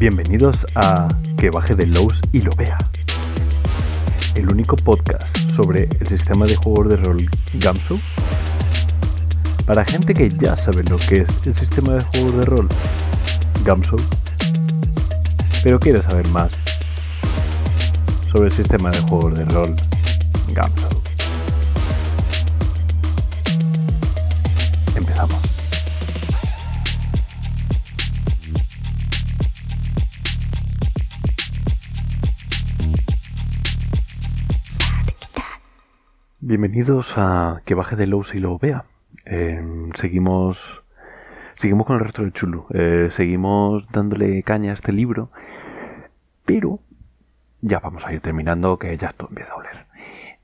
Bienvenidos a Que baje de Lowe's y lo vea. El único podcast sobre el sistema de juegos de rol Gamsu. Para gente que ya sabe lo que es el sistema de juegos de rol Gamsu, pero quiere saber más sobre el sistema de juegos de rol Gamsu. Bienvenidos a Que baje de Lowe's y lo vea. Eh, seguimos seguimos con el resto del chulo. Eh, seguimos dándole caña a este libro. Pero ya vamos a ir terminando, que ya esto empieza a oler.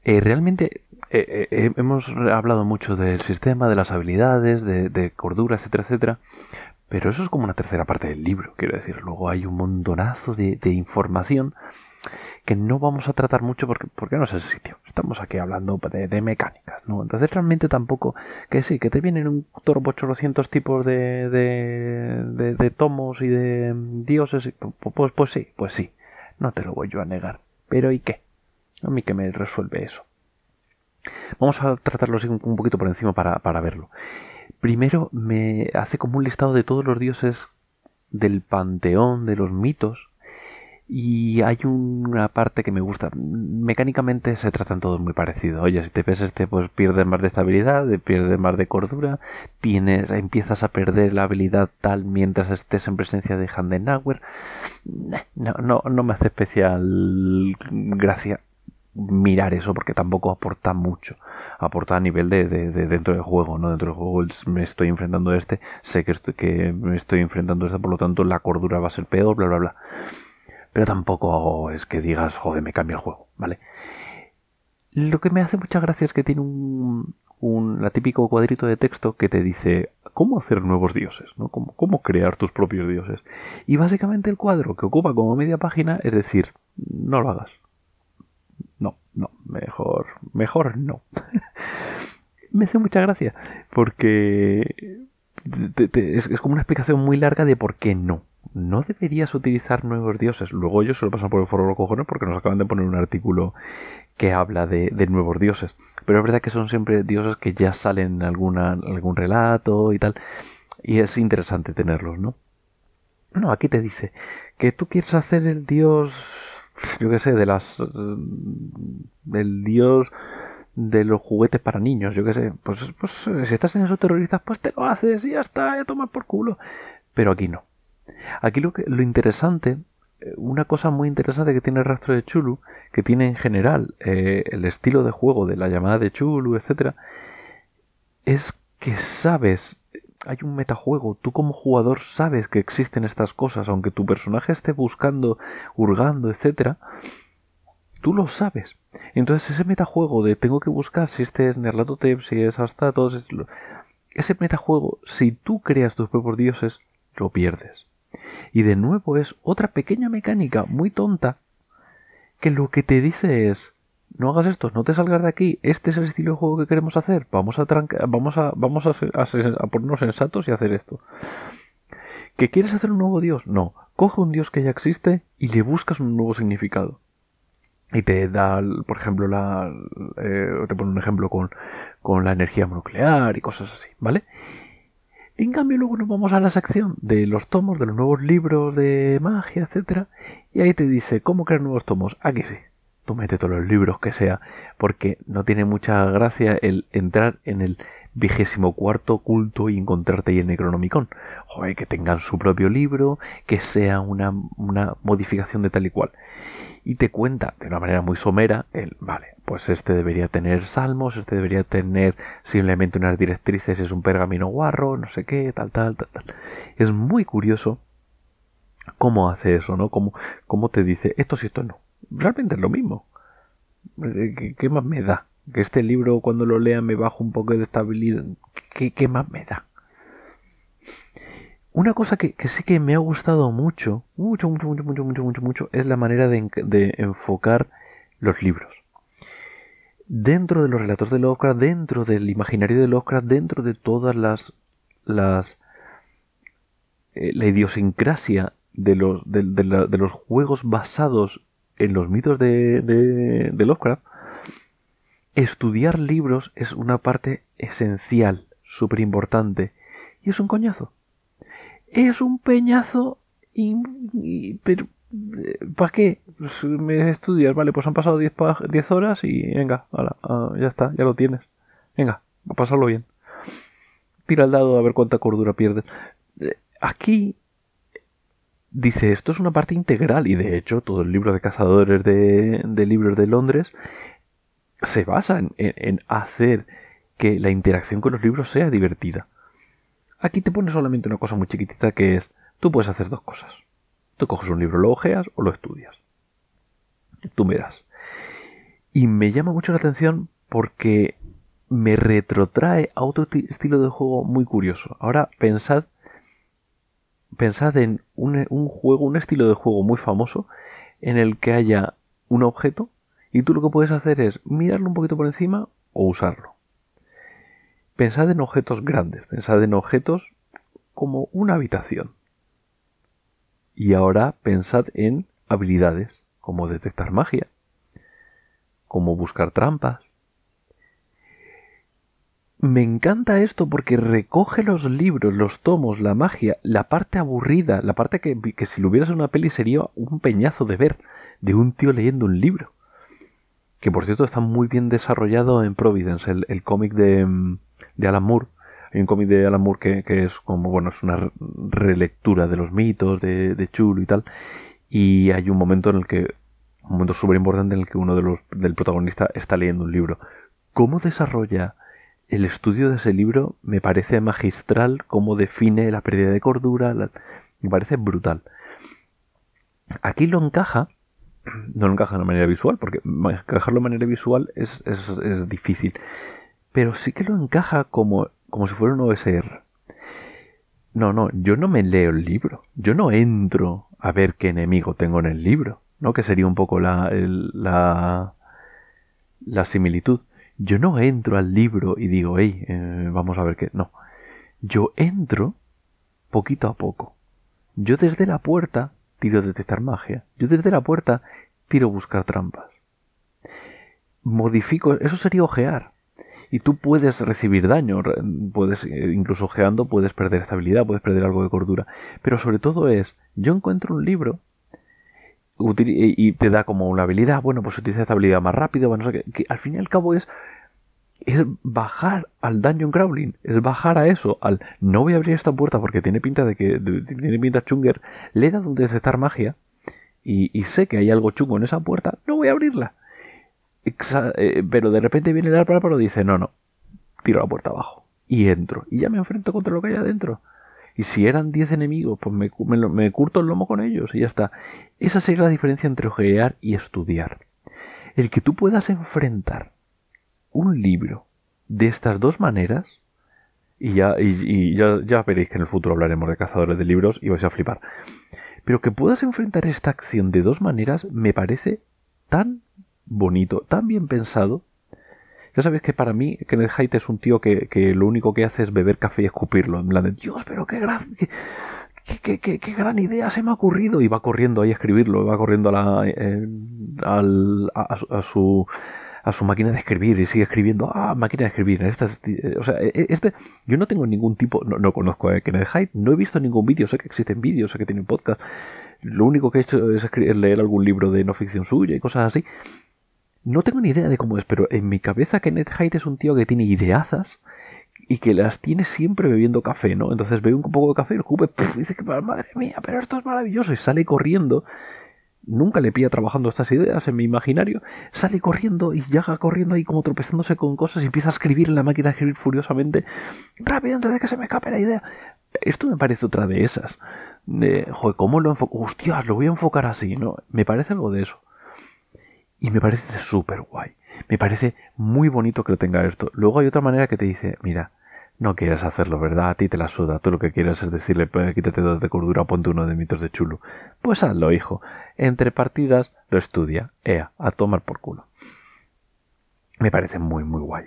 Eh, realmente hemos hablado mucho del sistema, de las habilidades, de, cordura, etcétera, etcétera. Pero eso es como una tercera parte del libro, quiero decir. Luego hay un montonazo de información que no vamos a tratar mucho porque, porque no es ese sitio. Estamos aquí hablando de, mecánicas, ¿no? Entonces realmente tampoco, que sí, que te vienen un toro 800 tipos de, de, de, tomos y de dioses, pues, pues, sí, pues sí, no te lo voy yo a negar. Pero ¿y qué? A mí que me resuelve eso. Vamos a tratarlo así un poquito por encima para, para verlo. Primero me hace como un listado de todos los dioses del panteón, de los mitos, y hay una parte que me gusta. Mecánicamente se tratan todos muy parecidos. Oye, si te ves este, pues pierdes más de estabilidad, pierdes más de cordura, tienes, empiezas a perder la habilidad tal mientras estés en presencia de Handenauer. No, no, no me hace especial gracia mirar eso porque tampoco aporta mucho. Aporta a nivel de, dentro del juego, ¿no? Dentro del juego me estoy enfrentando a este, sé que, estoy, que me estoy enfrentando a este, por lo tanto la cordura va a ser peor, bla, bla, bla pero tampoco es que digas, joder, me cambia el juego, ¿vale? Lo que me hace mucha gracia es que tiene un, un la típico cuadrito de texto que te dice cómo hacer nuevos dioses, ¿no? Cómo, cómo crear tus propios dioses. Y básicamente el cuadro que ocupa como media página es decir, no lo hagas. No, no, mejor, mejor no. me hace mucha gracia porque es, es como una explicación muy larga de por qué no no deberías utilizar nuevos dioses. Luego ellos se lo pasan por el foro cojones porque nos acaban de poner un artículo que habla de, nuevos dioses. Pero es verdad que son siempre dioses que ya salen en alguna, algún relato y tal. Y es interesante tenerlos, ¿no? No, aquí te dice que tú quieres hacer el dios, yo qué sé, de las... del dios de los juguetes para niños, yo qué sé. Pues, pues si estás en eso terroristas, pues te lo haces y ya está, ya tomas por culo. Pero aquí no. Aquí lo, que, lo interesante, eh, una cosa muy interesante que tiene el rastro de Chulu, que tiene en general eh, el estilo de juego de la llamada de Chulu, etc., es que sabes, hay un metajuego, tú como jugador sabes que existen estas cosas, aunque tu personaje esté buscando, hurgando, etc., tú lo sabes. Entonces ese metajuego de tengo que buscar si este es Nerlatotep, si es hasta todos, ese metajuego, si tú creas tus propios dioses, lo pierdes. Y de nuevo es otra pequeña mecánica muy tonta que lo que te dice es no hagas esto, no te salgas de aquí, este es el estilo de juego que queremos hacer, vamos a vamos a vamos a, a, ponernos sensatos y hacer esto. ¿Que quieres hacer un nuevo dios? No, coge un dios que ya existe y le buscas un nuevo significado. Y te da, por ejemplo, la, eh, te pone un ejemplo con, con la energía nuclear y cosas así, ¿vale? En cambio, luego nos vamos a la sección de los tomos, de los nuevos libros de magia, etcétera, y ahí te dice cómo crear nuevos tomos. Aquí sí, tú mete todos los libros que sea, porque no tiene mucha gracia el entrar en el vigésimo cuarto culto y encontrarte ahí el Necronomicon. Joder, que tengan su propio libro, que sea una, una modificación de tal y cual. Y te cuenta de una manera muy somera el, vale, pues este debería tener salmos, este debería tener simplemente unas directrices, es un pergamino guarro, no sé qué, tal, tal, tal, tal. Es muy curioso cómo hace eso, ¿no? Cómo, cómo te dice esto sí, esto no. Realmente es lo mismo. Eh, ¿Qué, más me da? Que este libro cuando lo lea me bajo un poco de estabilidad. ¿Qué, más me da? Una cosa que, sí que me ha gustado mucho, mucho, mucho, mucho, mucho, mucho, mucho, mucho, es la manera de enfocar los libros dentro de los relatos de Lovecraft, dentro del imaginario de Lovecraft, dentro de todas las, las eh, la idiosincrasia de los, de, los juegos basados en los mitos de, de, Lovecraft, estudiar libros es una parte esencial, súper importante. Y es un coñazo. Es un peñazo. Pero, ¿para qué? Pues me estudias, vale, pues han pasado 10 horas y venga, ah, ya está, ya lo tienes. Venga, a pasarlo bien. Tira el dado a ver cuánta cordura pierdes. Eh, aquí dice, esto es una parte integral y de hecho todo el libro de cazadores de, libros de Londres se basa en, hacer que la interacción con los libros sea divertida. Aquí te pone solamente una cosa muy chiquitita que es, tú puedes hacer dos cosas. Tú coges un libro, lo ojeas o lo estudias. Tú verás. Y me llama mucho la atención porque me retrotrae a otro estilo de juego muy curioso. Ahora pensad pensad en un, juego, un estilo de juego muy famoso en el que haya un objeto y tú lo que puedes hacer es mirarlo un poquito por encima o usarlo. Pensad en objetos grandes, pensad en objetos como una habitación. Y ahora pensad en habilidades como detectar magia, como buscar trampas, me encanta esto porque recoge los libros, los tomos, la magia, la parte aburrida, la parte que, si lo hubieras en una peli sería un peñazo de ver, de un tío leyendo un libro. Que por cierto está muy bien desarrollado en Providence, el, cómic de, de, Alan Moore. Hay un cómic de Alan Moore que, es como, bueno, es una relectura de los mitos, de, de Chulo y tal. Y hay un momento en el que, un momento súper importante en el que uno de los, del protagonista está leyendo un libro. ¿Cómo desarrolla el estudio de ese libro me parece magistral, cómo define la pérdida de cordura, me parece brutal. Aquí lo encaja, no lo encaja de manera visual, porque encajarlo de manera visual es, difícil, pero sí que lo encaja como, como si fuera un OSR. No, no, yo no me leo el libro, yo no entro a ver qué enemigo tengo en el libro, ¿no? Que sería un poco la, la, la similitud. Yo no entro al libro y digo, hey, eh, vamos a ver qué. No. Yo entro poquito a poco. Yo desde la puerta tiro detectar magia. Yo desde la puerta tiro buscar trampas. Modifico. Eso sería ojear. Y tú puedes recibir daño. Puedes, eh, incluso ojeando, puedes perder estabilidad, puedes perder algo de cordura. Pero sobre todo es, yo encuentro un libro y te da como una habilidad, bueno, pues utiliza esta habilidad más rápido, bueno, que, al fin y al cabo es es bajar al dungeon crawling, es bajar a eso, al no voy a abrir esta puerta porque tiene pinta de que tiene pinta chunger, le he dado un detectar magia y, sé que hay algo chungo en esa puerta, no voy a abrirla. Eh, pero de repente viene el árbaro y dice, no, no, tiro la puerta abajo y entro y ya me enfrento contra lo que hay adentro. Y si eran 10 enemigos, pues me, me, curto el lomo con ellos y ya está. Esa sería la diferencia entre ojear y estudiar. El que tú puedas enfrentar un libro de estas dos maneras, y ya, y, ya, ya, veréis que en el futuro hablaremos de cazadores de libros y vais a flipar. Pero que puedas enfrentar esta acción de dos maneras me parece tan bonito, tan bien pensado, ya sabéis que para mí Kenneth Haidt es un tío que, lo único que hace es beber café y escupirlo. En plan de, Dios, pero qué gran, qué, qué, gran idea se me ha ocurrido. Y va corriendo ahí a escribirlo, va corriendo a, la, eh, a, su a su máquina de escribir y sigue escribiendo, ah, máquina de escribir. o sea, e, este, yo no tengo ningún tipo, no, conozco a Kenneth Haidt, no he visto ningún vídeo, sé que existen vídeos, sé que tiene un podcast. Lo único que he hecho es leer algún libro de no ficción suya y cosas así. No tengo ni idea de cómo es, pero en mi cabeza Kenneth Haidt es un tío que tiene ideazas y que las tiene siempre bebiendo café, ¿no? Entonces bebe un poco de café y el dice que madre mía, pero esto es maravilloso y sale corriendo. Nunca le pilla trabajando estas ideas en mi imaginario. Sale corriendo y llega corriendo ahí como tropezándose con cosas y empieza a escribir en la máquina, a escribir furiosamente. Rápido antes de que se me escape la idea. Esto me parece otra de esas. De, joder, ¿cómo lo enfoco? Hostias, lo voy a enfocar así, ¿no? Me parece algo de eso. Y me parece súper guay. Me parece muy bonito que lo tenga esto. Luego hay otra manera que te dice, mira, no quieres hacerlo, ¿verdad? A ti te la suda. Tú lo que quieres es decirle, pues, quítate dos de cordura, ponte uno de mitos de chulo. Pues hazlo, hijo. Entre partidas lo estudia. Ea, a tomar por culo. Me parece muy, muy guay.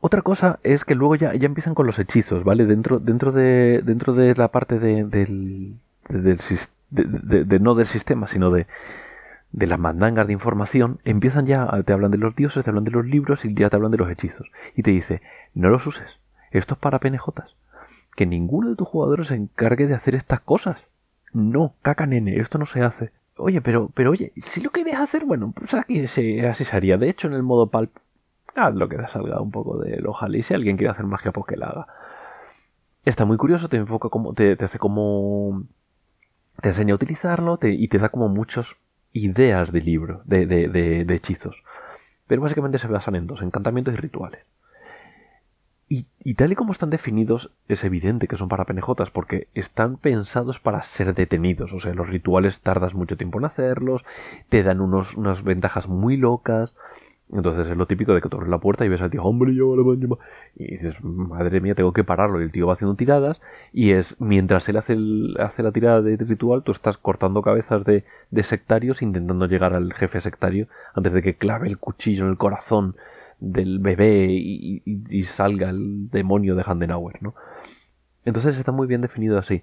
Otra cosa es que luego ya, ya empiezan con los hechizos, ¿vale? Dentro, dentro, de, dentro de la parte de, del, de, no del sistema, sino de, de las mandangas de información, empiezan ya, te hablan de los dioses, te hablan de los libros y ya te hablan de los hechizos. Y te dice, no los uses, esto es para penejotas. Que ninguno de tus jugadores se encargue de hacer estas cosas. No, caca nene, esto no se hace. Oye, pero, pero oye, si lo quieres hacer, bueno, pues aquí se, así se haría. De hecho, en el modo palp, haz lo que te salga un poco del ojal. Y si alguien quiere hacer magia, pues que la haga. Está muy curioso, te enfoca como, te, hace como, te enseña a utilizarlo y te da como muchas ideas de libro, de, de, de hechizos. Pero básicamente se basan en dos, encantamientos y rituales. Y, tal y como están definidos, es evidente que son para penejotas, porque están pensados para ser detenidos. O sea, los rituales tardas mucho tiempo en hacerlos, te dan unos, unas ventajas muy locas. Entonces es lo típico de que tú abres la puerta y ves al tío, hombre, yo Y dices, madre mía, tengo que pararlo. Y el tío va haciendo tiradas. Y es mientras él hace, hace la tirada de ritual, tú estás cortando cabezas de, de sectarios, intentando llegar al jefe sectario antes de que clave el cuchillo en el corazón del bebé y, salga el demonio de Handenauer, ¿no? Entonces está muy bien definido así.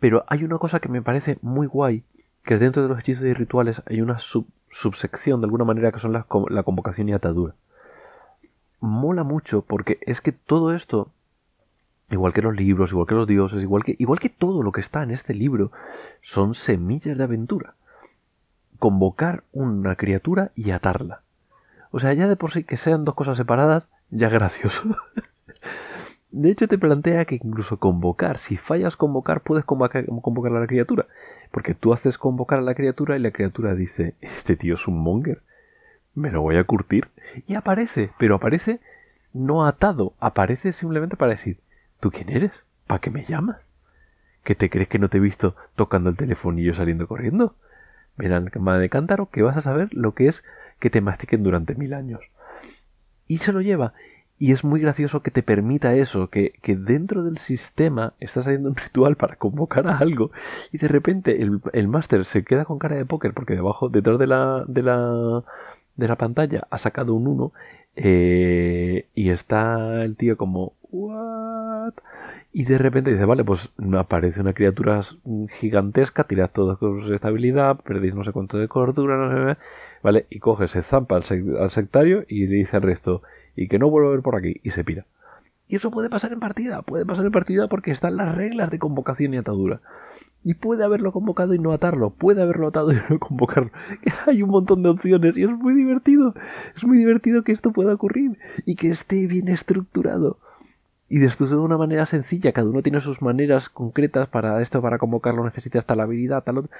Pero hay una cosa que me parece muy guay, que dentro de los hechizos y rituales hay una subsección de alguna manera que son la, convocación y atadura. Mola mucho porque es que todo esto, igual que los libros, igual que los dioses, igual que, igual que todo lo que está en este libro, son semillas de aventura. Convocar una criatura y atarla. O sea, ya de por sí que sean dos cosas separadas, ya gracioso. de hecho, te plantea que incluso convocar, si fallas convocar, puedes convocar, a la criatura. Porque tú haces convocar a la criatura y la criatura dice, este tío es un monger, me lo voy a curtir. Y aparece, pero aparece no atado, aparece simplemente para decir, ¿tú quién eres? ¿Para qué me llamas? ¿Qué te crees que no te he visto tocando el telefonillo saliendo corriendo? Verán, cama de cántaro, que vas a saber lo que es que te mastiquen durante mil años. Y se lo lleva. Y es muy gracioso que te permita eso, que, que dentro del sistema estás haciendo un ritual para convocar a algo y de repente el, el máster se queda con cara de póker porque debajo, detrás de la, de la, de la pantalla ha sacado un 1 eh, y está el tío como ¿What? Y de repente dice, vale, pues aparece una criatura gigantesca, tirad todo con su estabilidad, perdéis no sé cuánto de cordura, no sé, vale, y coge, se zampa al, sectario y le dice al resto, y que no vuelva a ver por aquí, y se pira. Y eso puede pasar en partida, puede pasar en partida porque están las reglas de convocación y atadura. Y puede haberlo convocado y no atarlo, puede haberlo atado y no convocarlo. Hay un montón de opciones y es muy divertido. Es muy divertido que esto pueda ocurrir y que esté bien estructurado y de de una manera sencilla. Cada uno tiene sus maneras concretas para esto, para convocarlo necesita hasta la habilidad, tal otro.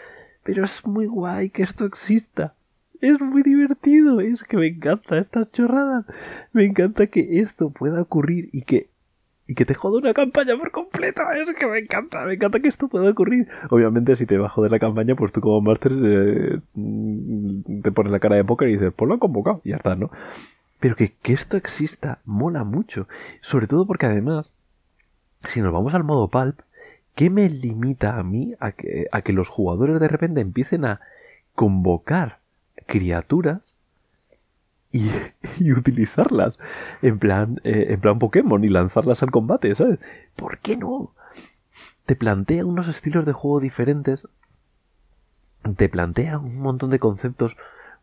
Pero es muy guay que esto exista. Es muy divertido, es que me encanta estas chorradas. Me encanta que esto pueda ocurrir y que y que te joda una campaña por completo. Es que me encanta, me encanta que esto pueda ocurrir. Obviamente, si te bajo de la campaña, pues tú como máster eh, te pones la cara de póker y dices, pues lo han convocado, y ya está, ¿no? Pero que, esto exista mola mucho. Sobre todo porque además, si nos vamos al modo pulp, ¿qué me limita a mí a que, a que los jugadores de repente empiecen a convocar criaturas y, utilizarlas en plan, eh, en plan Pokémon y lanzarlas al combate, ¿sabes? ¿Por qué no? Te plantea unos estilos de juego diferentes, te plantea un montón de conceptos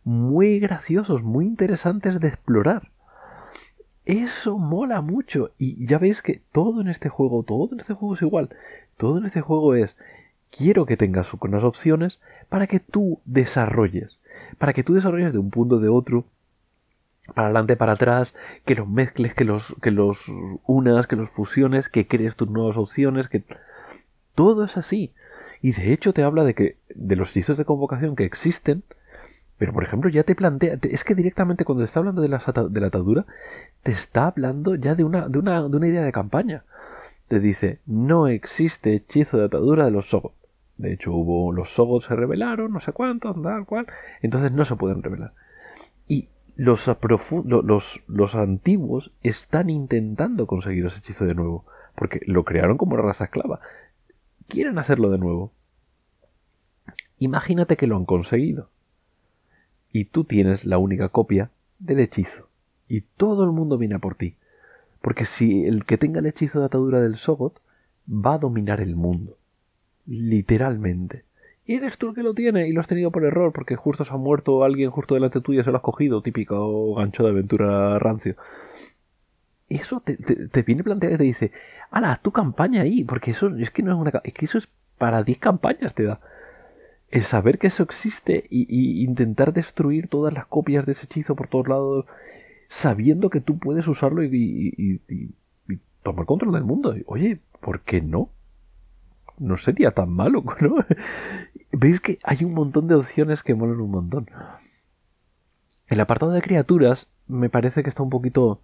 muy graciosos, muy interesantes de explorar. Eso mola mucho. Y ya veis que todo en este juego, todo en este juego es igual. Todo en este juego es, quiero que tengas unas opciones para que tú desarrolles. Para que tú desarrolles de un punto de otro, para adelante, para atrás, que los mezcles, que los, que los unas, que los fusiones, que crees tus nuevas opciones, que todo es así. Y de hecho te habla de que de los hechizos de convocación que existen, pero, por ejemplo, ya te plantea, es que directamente cuando te está hablando de la, de la atadura, te está hablando ya de una, de, una, de una idea de campaña. Te dice, no existe hechizo de atadura de los Sogots. De hecho, hubo, los Sogots se rebelaron, no sé cuántos, tal cual. Entonces no se pueden revelar. Y los, los, antiguos están intentando conseguir ese hechizo de nuevo. Porque lo crearon como raza esclava. Quieren hacerlo de nuevo. Imagínate que lo han conseguido y tú tienes la única copia del hechizo. Y todo el mundo viene por ti. Porque si el que tenga el hechizo de atadura del Sogot va a dominar el mundo. Literalmente. Y eres tú el que lo tiene y lo has tenido por error porque justo se ha muerto alguien justo delante tuyo y se lo has cogido, típico gancho de aventura rancio. Eso te, te, viene planteado y te dice, ala, haz tu campaña ahí, porque eso es que no es una... Es que eso es para 10 campañas te da. El saber que eso existe y, intentar destruir todas las copias de ese hechizo por todos lados, sabiendo que tú puedes usarlo y, y tomar control del mundo. Oye, ¿por qué no? No sería tan malo, ¿no? Veis que hay un montón de opciones que molan un montón. El apartado de criaturas me parece que está un poquito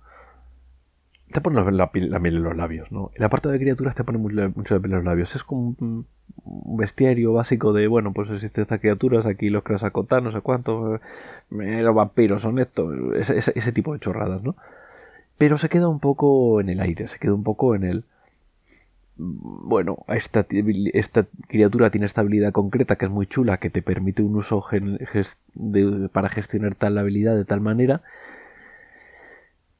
te pone la, miel en los labios, ¿no? El apartado de criaturas te pone mucho, la miel en los labios. Es como un, bestiario básico de, bueno, pues existen estas criaturas, aquí los crasacotas, no sé cuántos, los vampiros son estos, ese, tipo de chorradas, ¿no? Pero se queda un poco en el aire, se queda un poco en el... Bueno, esta, criatura tiene esta habilidad concreta que es muy chula, que te permite un uso para gestionar tal habilidad de tal manera,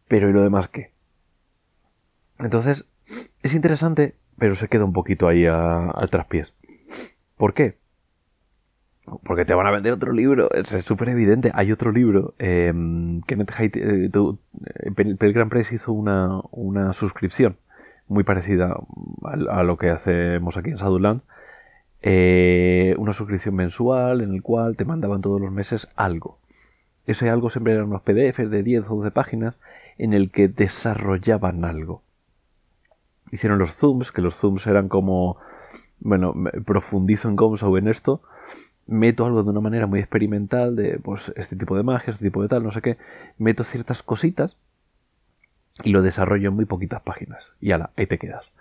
pero ¿y lo demás qué? Entonces, es interesante, pero se queda un poquito ahí al traspiés. ¿Por qué? Porque te van a vender otro libro, es súper evidente. Hay otro libro. Eh, Kenneth Haidt, eh, Press hizo una, suscripción muy parecida a, lo que hacemos aquí en Saduland. Eh, una suscripción mensual en el cual te mandaban todos los meses algo. Ese algo siempre eran unos PDFs de 10 o 12 páginas en el que desarrollaban algo hicieron los zooms, que los zooms eran como, bueno, profundizo en o en esto, meto algo de una manera muy experimental de, pues, este tipo de magia, este tipo de tal, no sé qué, meto ciertas cositas y lo desarrollo en muy poquitas páginas. Y ala, ahí te quedas.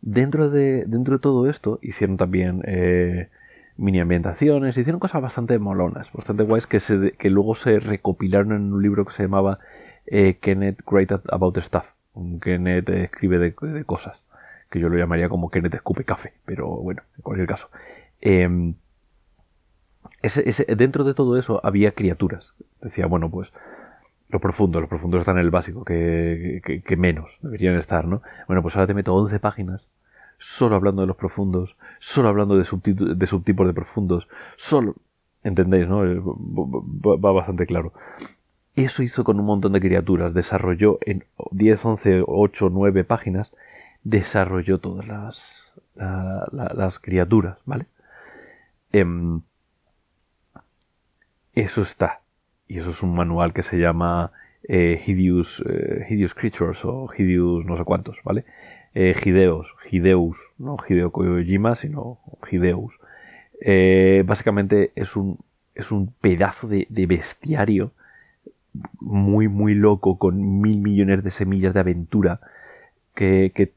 Dentro de, dentro de todo esto hicieron también eh, mini ambientaciones, hicieron cosas bastante molonas, bastante guays que, se, que luego se recopilaron en un libro que se llamaba eh, Kenneth Great About Stuff Kenneth escribe de, cosas, que yo lo llamaría como Kenneth escupe café, pero bueno, en cualquier caso. Em, dentro de todo eso había criaturas. Decía, bueno, pues lo profundo, los profundos están en el básico, que, menos deberían estar, ¿no? Bueno, pues ahora te meto 11 páginas solo hablando de los profundos, solo hablando de, de subtipos de profundos, solo... ¿Entendéis, no? Eh, va bastante claro. Eso hizo con un montón de criaturas. Desarrolló en 10, 11, 8, 9 páginas. Desarrolló todas las, las criaturas, ¿vale? Em, eso está. Y eso es un manual que se llama eh, Hideous, eh, Creatures o Hideous no sé cuántos, ¿vale? Eh, Hideos, Hideus, no Hideo Kojima, sino Hideus. Eh, básicamente es un, es un pedazo de, de bestiario muy, muy loco con mil millones de semillas de aventura que, que,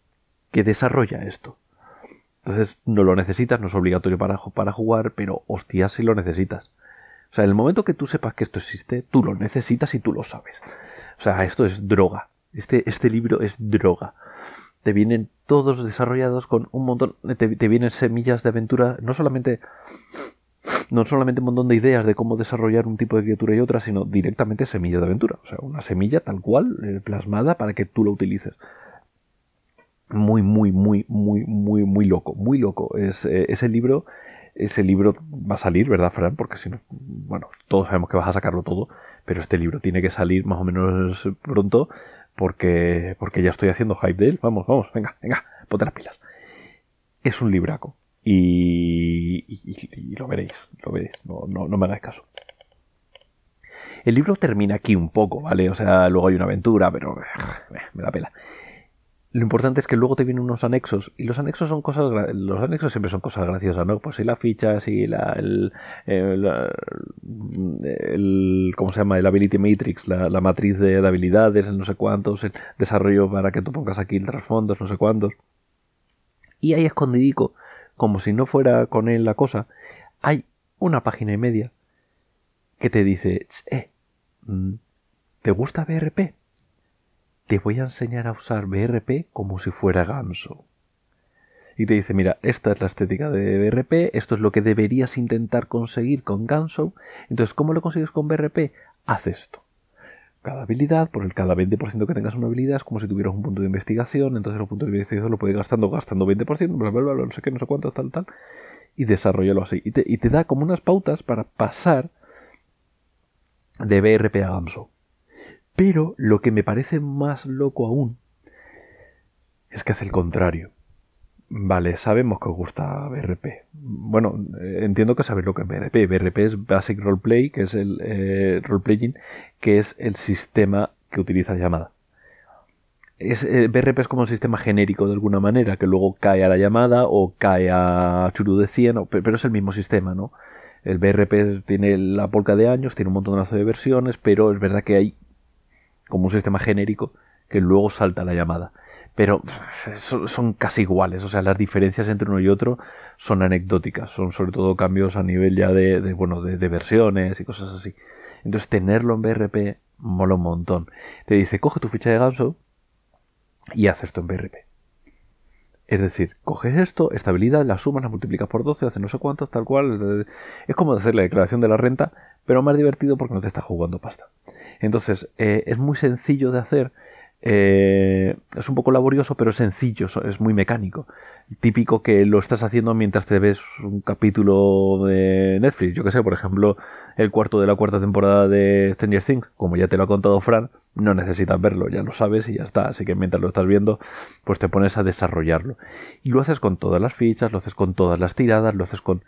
desarrolla esto. Entonces no lo necesitas, no es obligatorio para, para jugar, pero hostia si lo necesitas. O sea, en el momento que tú sepas que esto existe, tú lo necesitas y tú lo sabes. O sea, esto es droga. Este, este libro es droga. Te vienen todos desarrollados con un montón, te, vienen semillas de aventura, no solamente no solamente un montón de ideas de cómo desarrollar un tipo de criatura y otra, sino directamente semilla de aventura. O sea, una semilla tal cual, eh, plasmada para que tú la utilices. Muy, muy, muy, muy, muy, muy loco, muy loco. Es, eh, ese libro, ese libro va a salir, ¿verdad, Fran? Porque si no, bueno, todos sabemos que vas a sacarlo todo, pero este libro tiene que salir más o menos pronto porque, porque ya estoy haciendo hype de él. Vamos, vamos, venga, venga, ponte las pilas. Es un libraco. Y, lo veréis, lo veréis, no, no, me hagáis caso. El libro termina aquí un poco, ¿vale? O sea, luego hay una aventura, pero eh, me da pela. Lo importante es que luego te vienen unos anexos y los anexos son cosas, los anexos siempre son cosas graciosas, ¿no? Pues si la ficha, si la, el, el, ¿cómo se llama? El Ability Matrix, la, matriz de, de, habilidades, no sé cuántos, el desarrollo para que tú pongas aquí el trasfondos, no sé cuántos. Y ahí escondidico como si no fuera con él la cosa, hay una página y media que te dice, eh, mm, ¿te gusta BRP? Te voy a enseñar a usar BRP como si fuera Ganso. Y te dice, mira, esta es la estética de BRP, esto es lo que deberías intentar conseguir con Ganso. Entonces, ¿cómo lo consigues con BRP? Haz esto. cada habilidad, por el cada 20% que tengas una habilidad es como si tuvieras un punto de investigación, entonces los puntos de investigación lo puedes gastando, gastando 20%, bla, bla, bla, no sé qué, no sé cuánto, tal, tal, y desarrollalo así. Y te, y te da como unas pautas para pasar de BRP a GAMSO. Pero lo que me parece más loco aún es que hace el contrario. Vale, sabemos que os gusta BRP. Bueno, entiendo que sabéis lo que es BRP. BRP es Basic Roleplay, que es el eh, roleplaying, que es el sistema que utiliza la llamada. Es, eh, BRP es como un sistema genérico de alguna manera, que luego cae a la llamada o cae a Churu de 100, pero es el mismo sistema, ¿no? El BRP tiene la polca de años, tiene un montón de versiones, pero es verdad que hay como un sistema genérico que luego salta la llamada pero son, casi iguales, o sea, las diferencias entre uno y otro son anecdóticas, son sobre todo cambios a nivel ya de, bueno, de, versiones y cosas así. Entonces, tenerlo en BRP mola un montón. Te dice, coge tu ficha de Gamso y haz esto en BRP. Es decir, coges esto, esta habilidad, la sumas, la multiplicas por 12, hace no sé cuántos, tal cual. Es como hacer la declaración de la renta, pero más divertido porque no te está jugando pasta. Entonces, eh, es muy sencillo de hacer eh, es un poco laborioso, pero sencillo, es muy mecánico. Típico que lo estás haciendo mientras te ves un capítulo de Netflix. Yo que sé, por ejemplo, el cuarto de la cuarta temporada de Stranger Things, como ya te lo ha contado Fran, no necesitas verlo, ya lo sabes y ya está. Así que mientras lo estás viendo, pues te pones a desarrollarlo. Y lo haces con todas las fichas, lo haces con todas las tiradas, lo haces con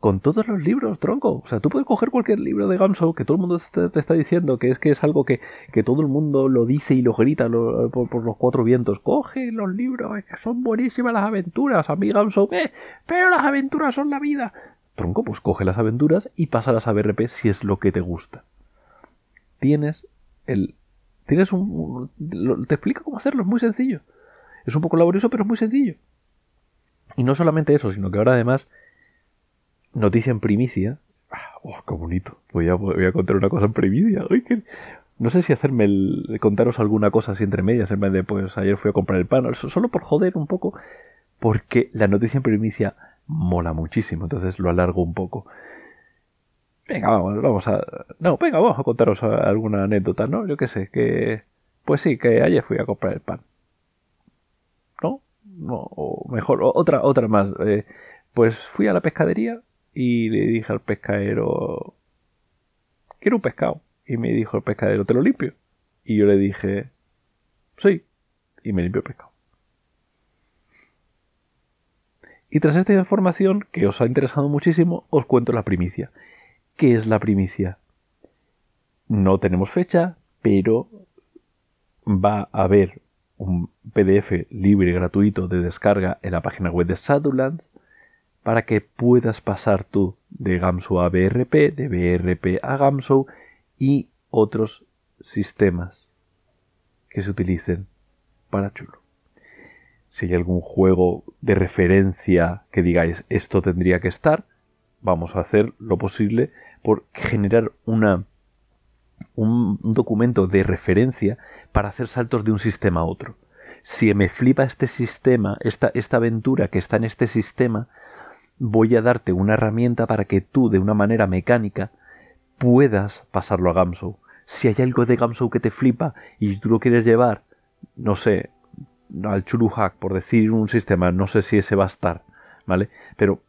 con todos los libros, tronco. O sea, tú puedes coger cualquier libro de Gamso que todo el mundo te, está diciendo que es que es algo que, todo el mundo lo dice y lo grita por, los cuatro vientos. Coge los libros, que son buenísimas las aventuras. A mí Gamso, eh, pero las aventuras son la vida. Tronco, pues coge las aventuras y pásalas a BRP si es lo que te gusta. Tienes el. Tienes un. te explico cómo hacerlo, es muy sencillo. Es un poco laborioso, pero es muy sencillo. Y no solamente eso, sino que ahora además noticia en primicia. Ah, oh, qué bonito! Voy a, contar una cosa en primicia. No sé si hacerme el, contaros alguna cosa así entre medias, en vez de pues ayer fui a comprar el pan, solo por joder un poco, porque la noticia en primicia mola muchísimo, entonces lo alargo un poco. Venga, vamos, vamos a. No, venga, vamos a contaros alguna anécdota, ¿no? Yo qué sé, que. Pues sí, que ayer fui a comprar el pan. ¿No? No, o mejor, otra, otra más. Eh, pues fui a la pescadería y le dije al pescadero, quiero un pescado. Y me dijo el pescadero, ¿te lo limpio? Y yo le dije, sí. Y me limpió el pescado. Y tras esta información, que os ha interesado muchísimo, os cuento la primicia. ¿Qué es la primicia? No tenemos fecha, pero va a haber un PDF libre gratuito de descarga en la página web de Shadowlands para que puedas pasar tú de Gamso a BRP, de BRP a Gamso y otros sistemas que se utilicen para Chulo. Si hay algún juego de referencia que digáis esto tendría que estar, vamos a hacer lo posible por generar un documento de referencia para hacer saltos de un sistema a otro. Si me flipa este sistema, esta aventura que está en este sistema, voy a darte una herramienta para que tú, de una manera mecánica, puedas pasarlo a Gamso. Si hay algo de Gamso que te flipa y tú lo quieres llevar, no sé, al Churuhack, por decir un sistema, no sé si ese va a estar, ¿vale? Pero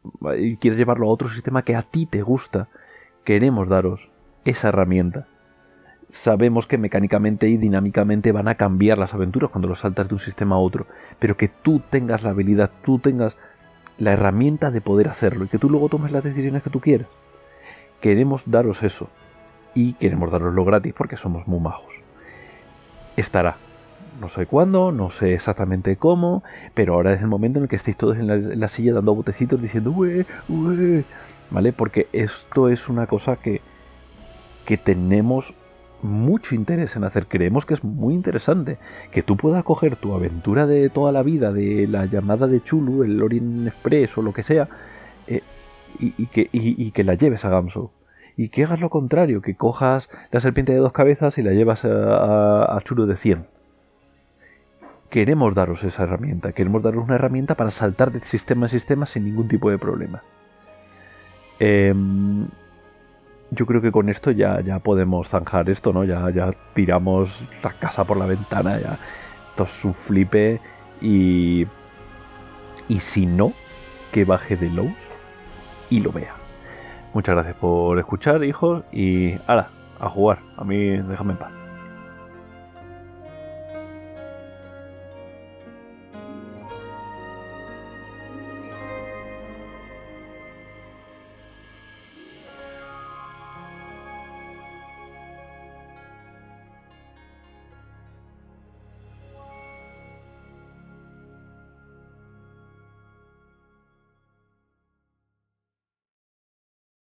quieres llevarlo a otro sistema que a ti te gusta, queremos daros esa herramienta. Sabemos que mecánicamente y dinámicamente van a cambiar las aventuras cuando los saltas de un sistema a otro, pero que tú tengas la habilidad, tú tengas la herramienta de poder hacerlo y que tú luego tomes las decisiones que tú quieras. Queremos daros eso y queremos daroslo gratis porque somos muy majos. Estará. No sé cuándo, no sé exactamente cómo, pero ahora es el momento en el que estéis todos en la, silla dando botecitos diciendo, ué, ué, ¿vale? Porque esto es una cosa que, que tenemos mucho interés en hacer. Creemos que es muy interesante que tú puedas coger tu aventura de toda la vida, de la llamada de Chulu, el Orient Express o lo que sea, eh, y, que, y, que la lleves a Gamso. Y que hagas lo contrario, que cojas la serpiente de dos cabezas y la llevas a, Chulu de 100. Queremos daros esa herramienta, queremos daros una herramienta para saltar de sistema a sistema sin ningún tipo de problema. Em, yo creo que con esto ya, ya podemos zanjar esto, ¿no? Ya, ya tiramos la casa por la ventana, ya. Esto es un flipe y... Y si no, que baje de Lowe's y lo vea. Muchas gracias por escuchar, hijos, y ahora, a jugar. A mí, déjame en paz.